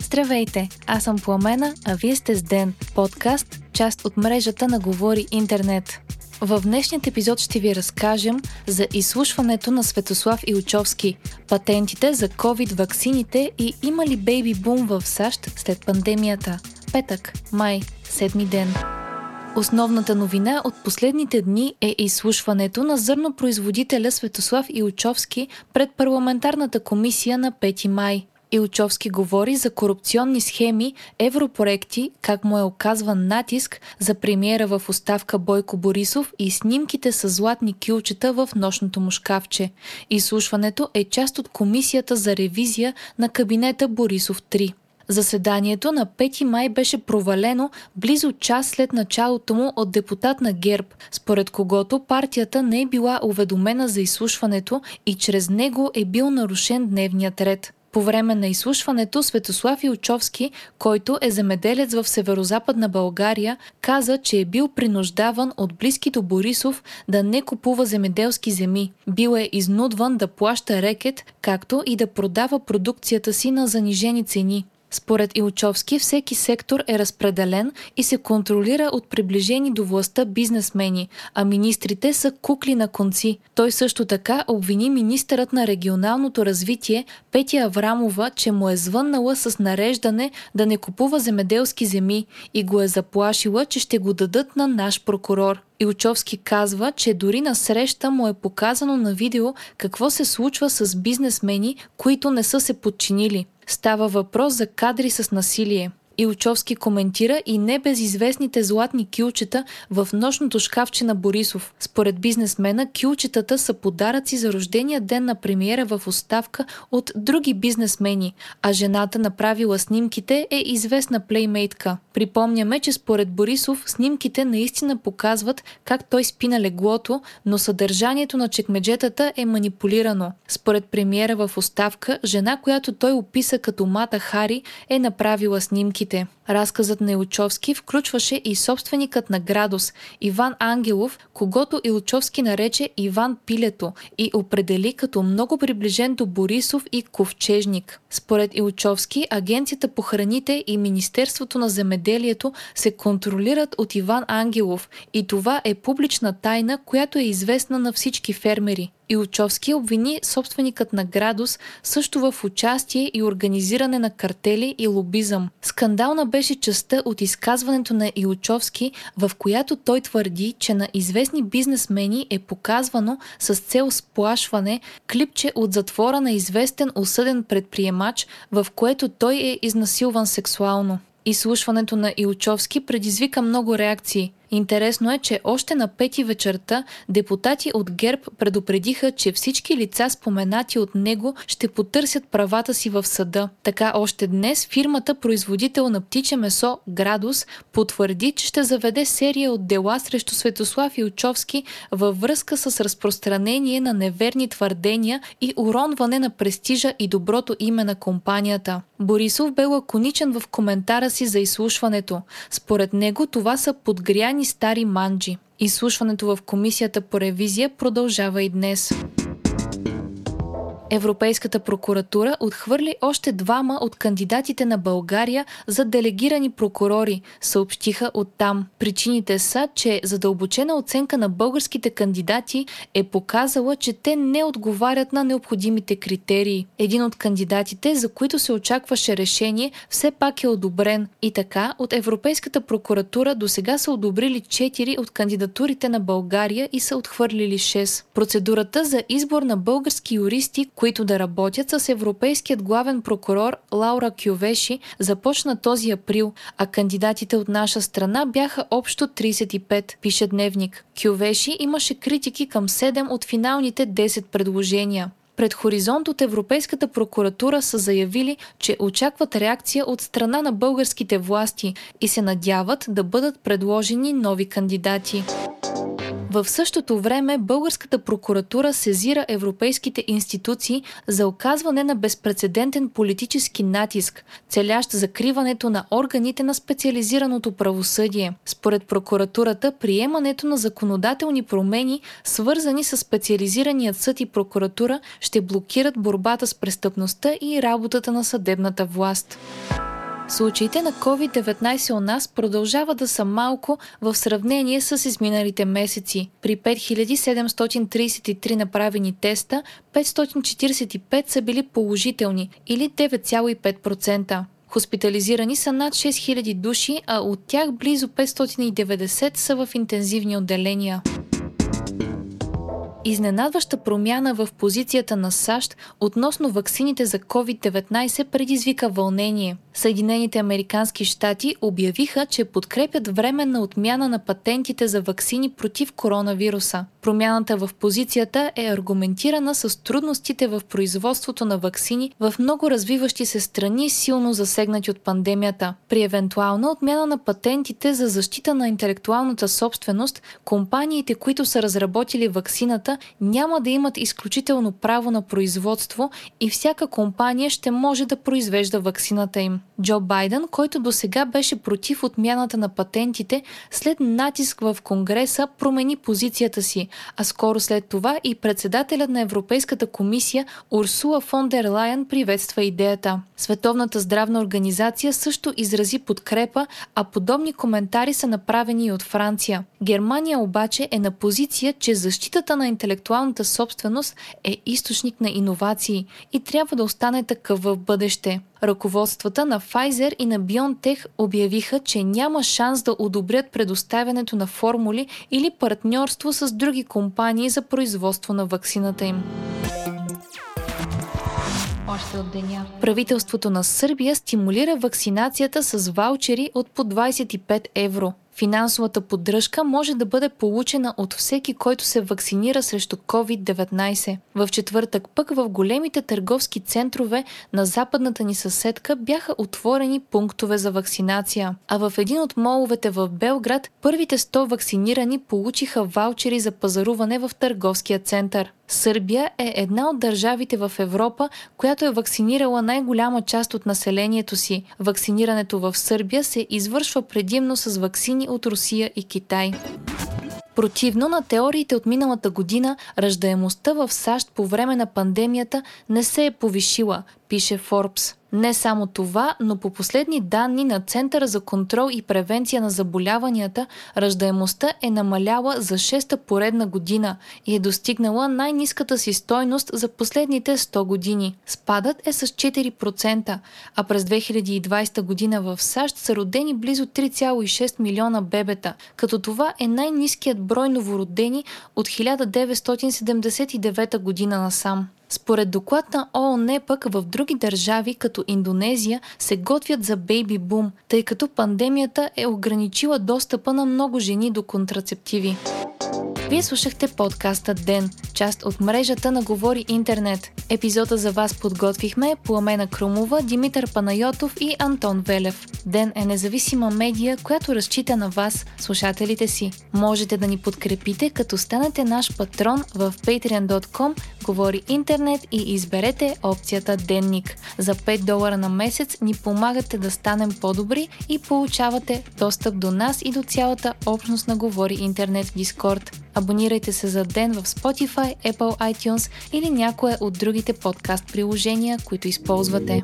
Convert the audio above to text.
Здравейте, аз съм Пламена, а вие сте с Ден, подкаст, част от мрежата на Говори Интернет. В днешният епизод ще ви разкажем за изслушването на Светослав Илчовски, патентите за COVID ваксините и има ли бейби бум в САЩ след пандемията. Петък, май, седми ден. Основната новина от последните дни е изслушването на зърнопроизводителя Светослав Илчовски пред парламентарната комисия на 5 май. Илчовски говори за корупционни схеми, европроекти, как му е оказван натиск за премиера в оставка Бойко Борисов и снимките с златни кюлчета в нощното му шкафче. Изслушването е част от комисията за ревизия на кабинета Борисов 3. Заседанието на 5 май беше провалено близо час след началото му от депутат на ГЕРБ, според когото партията не е била уведомена за изслушването и чрез него е бил нарушен дневният ред. По време на изслушването Светослав Илчовски, който е земеделец в северо-западна България, каза, че е бил принуждаван от близки до Борисов да не купува земеделски земи. Бил е изнудван да плаща рекет, както и да продава продукцията си на занижени цени. Според Илчовски всеки сектор е разпределен и се контролира от приближени до властта бизнесмени, а министрите са кукли на конци. Той също така обвини министърът на регионалното развитие Петя Аврамова, че му е звъннала с нареждане да не купува земеделски земи и го е заплашила, че ще го дадат на наш прокурор. Илчовски казва, че дори на среща му е показано на видео какво се случва с бизнесмени, които не са се подчинили. Става въпрос за кадри с насилие. Илчовски коментира и небезизвестните златни кюлчета в нощното шкафче на Борисов. Според бизнесмена, кюлчетата са подаръци за рождения ден на премиера в оставка от други бизнесмени, а жената направила снимките е известна плеймейтка. Припомняме, че според Борисов снимките наистина показват как той спи на леглото, но съдържанието на чекмеджетата е манипулирано. Според премиера в оставка, жена, която той описа като Мата Хари, е направила снимки снимките. Разказът на Илчовски включваше и собственикът на Градус, Иван Ангелов, когато Илчовски нарече Иван Пилето и определи като много приближен до Борисов и Ковчежник. Според Илчовски, Агенцията по храните и Министерството на земеделието се контролират от Иван Ангелов и това е публична тайна, която е известна на всички фермери. Илчовски обвини собственикът на Градус също в участие и организиране на картели и лобизъм. Скандална беше частта от изказването на Илчовски, в която той твърди, че на известни бизнесмени е показвано с цел сплашване клипче от затвора на известен осъден предприемач, в което той е изнасилван сексуално. Изслушването на Илчовски предизвика много реакции – Интересно е, че още на пети вечерта депутати от ГЕРБ предупредиха, че всички лица споменати от него ще потърсят правата си в съда. Така още днес фирмата производител на птиче месо Градус потвърди, че ще заведе серия от дела срещу Светослав Илчовски във връзка с разпространение на неверни твърдения и уронване на престижа и доброто име на компанията. Борисов бе лаконичен в коментара си за изслушването. Според него това са подгряни стари манджи. Изслушването в комисията по ревизия продължава и днес. Европейската прокуратура отхвърли още двама от кандидатите на България за делегирани прокурори, съобщиха оттам. Причините са, че задълбочена оценка на българските кандидати е показала, че те не отговарят на необходимите критерии. Един от кандидатите, за които се очакваше решение, все пак е одобрен. И така, от Европейската прокуратура до сега са одобрили 4 от кандидатурите на България и са отхвърлили 6. Процедурата за избор на български юристи, които да работят с европейският главен прокурор Лаура Кювеши, започна този април, а кандидатите от наша страна бяха общо 35, пише Дневник. Кювеши имаше критики към 7 от финалните 10 предложения. Пред Хоризонт от Европейската прокуратура са заявили, че очакват реакция от страна на българските власти и се надяват да бъдат предложени нови кандидати. В същото време българската прокуратура сезира европейските институции за оказване на безпредседентен политически натиск, целящ закриването на органите на специализираното правосъдие. Според прокуратурата, приемането на законодателни промени, свързани с специализираният съд и прокуратура, ще блокират борбата с престъпността и работата на съдебната власт. Случаите на COVID-19 у нас продължават да са малко в сравнение с изминалите месеци. При 5733 направени теста, 545 са били положителни или 9,5%. Хоспитализирани са над 6000 души, а от тях близо 590 са в интензивни отделения. Изненадваща промяна в позицията на САЩ относно ваксините за COVID-19 предизвика вълнение. Съединените американски щати обявиха, че подкрепят временна отмяна на патентите за ваксини против коронавируса. Промяната в позицията е аргументирана с трудностите в производството на ваксини в много развиващи се страни, силно засегнати от пандемията. При евентуална отмяна на патентите за защита на интелектуалната собственост, компаниите, които са разработили ваксината, няма да имат изключително право на производство и всяка компания ще може да произвежда ваксината им. Джо Байден, който до сега беше против отмяната на патентите, след натиск в Конгреса промени позицията си, а скоро след това и председателят на Европейската комисия Урсула фон дер Лайен приветства идеята. Световната здравна организация също изрази подкрепа, а подобни коментари са направени и от Франция. Германия обаче е на позиция, че защитата на интелектуалната собственост е източник на иновации и трябва да остане такъв в бъдеще. Ръководствата на Pfizer и на BioNTech обявиха, че няма шанс да одобрят предоставянето на формули или партньорство с други компании за производство на ваксината им. Още от деня. Правителството на Сърбия стимулира вакцинацията с ваучери от по 25 евро. Финансовата поддръжка може да бъде получена от всеки, който се вакцинира срещу COVID-19. В четвъртък пък в големите търговски центрове на западната ни съседка бяха отворени пунктове за вакцинация. А в един от моловете в Белград първите 100 вакцинирани получиха ваучери за пазаруване в търговския център. Сърбия е една от държавите в Европа, която е вакцинирала най-голяма част от населението си. Вакцинирането в Сърбия се извършва предимно с вакцини от Русия и Китай. Противно на теориите от миналата година, раждаемостта в САЩ по време на пандемията не се е повишила, пише Forbes. Не само това, но по последни данни на Центъра за контрол и превенция на заболяванията, раждаемостта е намаляла за шеста поредна година и е достигнала най-низката си стойност за последните 100 години. Спадът е с 4%, а през 2020 година в САЩ са родени близо 3,6 милиона бебета, като това е най-низкият брой новородени от 1979 година насам. Според доклад на ООН пък в други държави, като Индонезия, се готвят за бейби бум, тъй като пандемията е ограничила достъпа на много жени до контрацептиви. Вие слушахте подкаста Ден, част от мрежата на Говори Интернет. Епизода за вас подготвихме Пламена Крумова, Димитър Панайотов и Антон Велев. Ден е независима медия, която разчита на вас, слушателите си. Можете да ни подкрепите, като станете наш патрон в patreon.com Говори Интернет и изберете опцията Денник. За 5 долара на месец ни помагате да станем по-добри и получавате достъп до нас и до цялата общност на Говори Интернет в Дискорд. Абонирайте се за ден в Spotify, Apple iTunes или някое от другите подкаст приложения, които използвате.